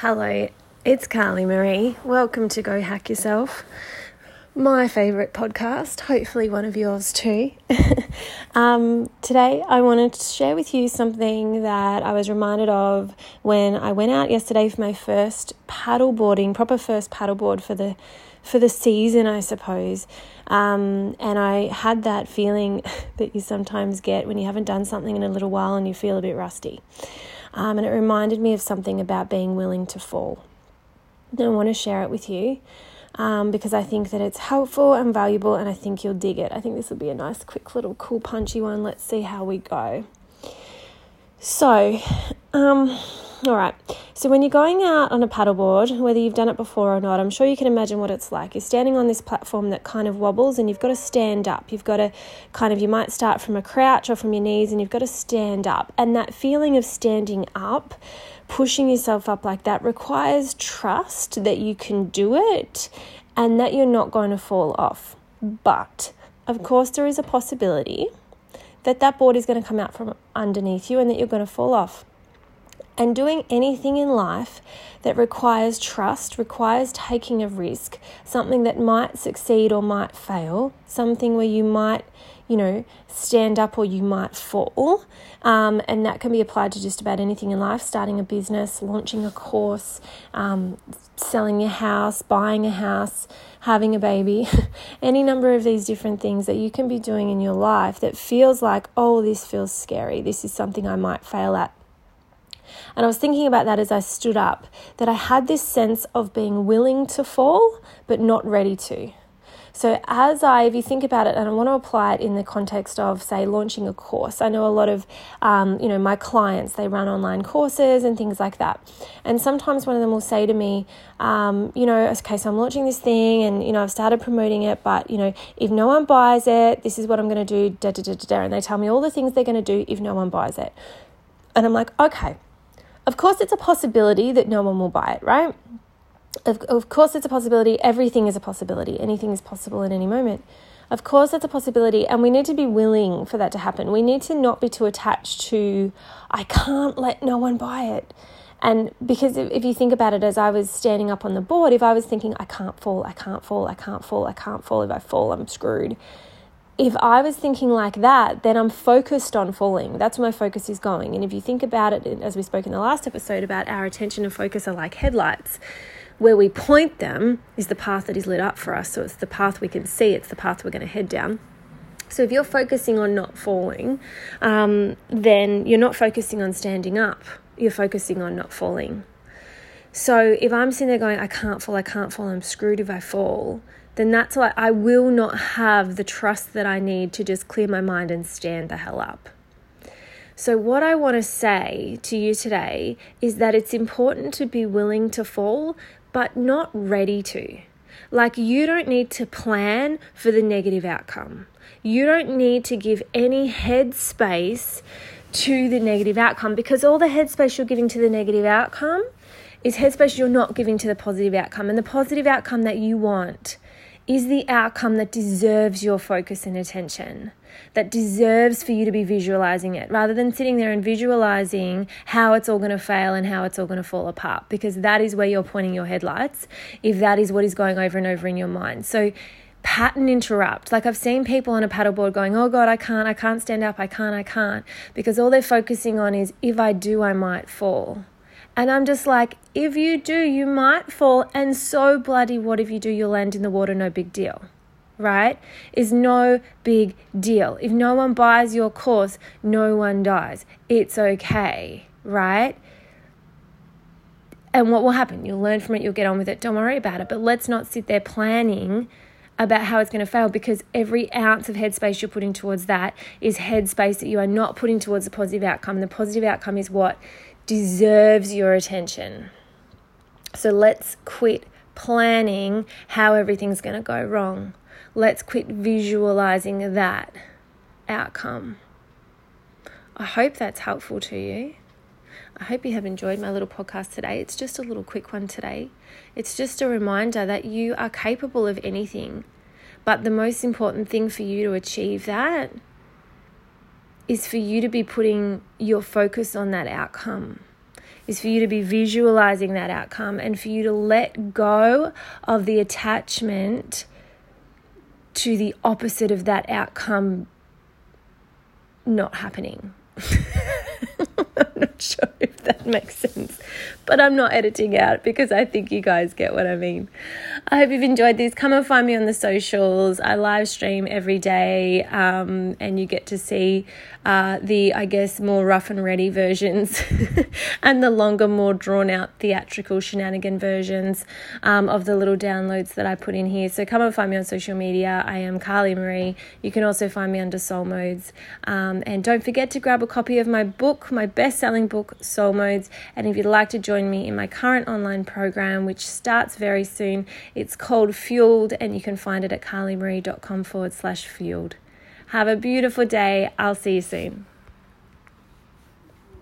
Hello, it's Carly Marie. Welcome to Go Hack Yourself, my favourite podcast, hopefully one of yours too. um, today, I wanted to share with you something that I was reminded of when I went out yesterday for my first paddleboarding, proper first paddleboard for the for the season, I suppose. Um, and I had that feeling that you sometimes get when you haven't done something in a little while and you feel a bit rusty. Um, and it reminded me of something about being willing to fall. And I want to share it with you um, because I think that it's helpful and valuable, and I think you'll dig it. I think this will be a nice, quick, little, cool, punchy one. Let's see how we go. So, um, all right. So when you're going out on a paddleboard, whether you've done it before or not, I'm sure you can imagine what it's like. You're standing on this platform that kind of wobbles and you've got to stand up. You've got to kind of, you might start from a crouch or from your knees and you've got to stand up. And that feeling of standing up, pushing yourself up like that, requires trust that you can do it and that you're not going to fall off. But of course, there is a possibility that that board is going to come out from underneath you and that you're going to fall off. And doing anything in life that requires trust, requires taking a risk, something that might succeed or might fail, something where you might, you know, stand up or you might fall. Um, and that can be applied to just about anything in life starting a business, launching a course, um, selling your house, buying a house, having a baby, any number of these different things that you can be doing in your life that feels like, oh, this feels scary. This is something I might fail at. And I was thinking about that as I stood up, that I had this sense of being willing to fall, but not ready to. So, as I, if you think about it, and I want to apply it in the context of, say, launching a course, I know a lot of, um, you know, my clients, they run online courses and things like that. And sometimes one of them will say to me, um, you know, okay, so I'm launching this thing and, you know, I've started promoting it, but, you know, if no one buys it, this is what I'm going to do, da, da, da, da, da. And they tell me all the things they're going to do if no one buys it. And I'm like, okay, of course, it's a possibility that no one will buy it, right? Of, of course, it's a possibility. Everything is a possibility. Anything is possible at any moment. Of course, it's a possibility, and we need to be willing for that to happen. We need to not be too attached to, I can't let no one buy it. And because if you think about it, as I was standing up on the board, if I was thinking, I can't fall, I can't fall, I can't fall, I can't fall, if I fall, I'm screwed if I was thinking like that, then I'm focused on falling. That's where my focus is going. And if you think about it, as we spoke in the last episode about our attention and focus are like headlights, where we point them is the path that is lit up for us. So it's the path we can see, it's the path we're going to head down. So if you're focusing on not falling, um, then you're not focusing on standing up, you're focusing on not falling. So if I'm sitting there going, I can't fall, I can't fall, I'm screwed if I fall, then that's why I will not have the trust that I need to just clear my mind and stand the hell up. So, what I want to say to you today is that it's important to be willing to fall, but not ready to. Like, you don't need to plan for the negative outcome. You don't need to give any headspace to the negative outcome because all the headspace you're giving to the negative outcome is headspace you're not giving to the positive outcome. And the positive outcome that you want is the outcome that deserves your focus and attention, that deserves for you to be visualizing it rather than sitting there and visualizing how it's all going to fail and how it's all going to fall apart, because that is where you're pointing your headlights if that is what is going over and over in your mind. So, pattern interrupt. Like I've seen people on a paddleboard going, Oh God, I can't, I can't stand up, I can't, I can't, because all they're focusing on is if I do, I might fall. And I'm just like, if you do, you might fall. And so bloody what if you do, you'll land in the water, no big deal. Right? Is no big deal. If no one buys your course, no one dies. It's okay. Right? And what will happen? You'll learn from it, you'll get on with it. Don't worry about it. But let's not sit there planning about how it's going to fail because every ounce of headspace you're putting towards that is headspace that you are not putting towards a positive outcome. The positive outcome is what deserves your attention. So let's quit planning how everything's going to go wrong. Let's quit visualizing that outcome. I hope that's helpful to you. I hope you have enjoyed my little podcast today. It's just a little quick one today. It's just a reminder that you are capable of anything. But the most important thing for you to achieve that is for you to be putting your focus on that outcome. is for you to be visualizing that outcome and for you to let go of the attachment to the opposite of that outcome not happening. I'm not sure if that makes sense, but I'm not editing out because I think you guys get what I mean. I hope you've enjoyed this. Come and find me on the socials. I live stream every day, um, and you get to see uh, the, I guess, more rough and ready versions and the longer, more drawn out theatrical shenanigan versions um, of the little downloads that I put in here. So come and find me on social media. I am Carly Marie. You can also find me under Soul Modes. Um, and don't forget to grab a copy of my book, my best selling book, Soul Modes. And if you'd like to join me in my current online program, which starts very soon, it's called Fueled, and you can find it at carlymarie.com forward slash fueled. Have a beautiful day. I'll see you soon.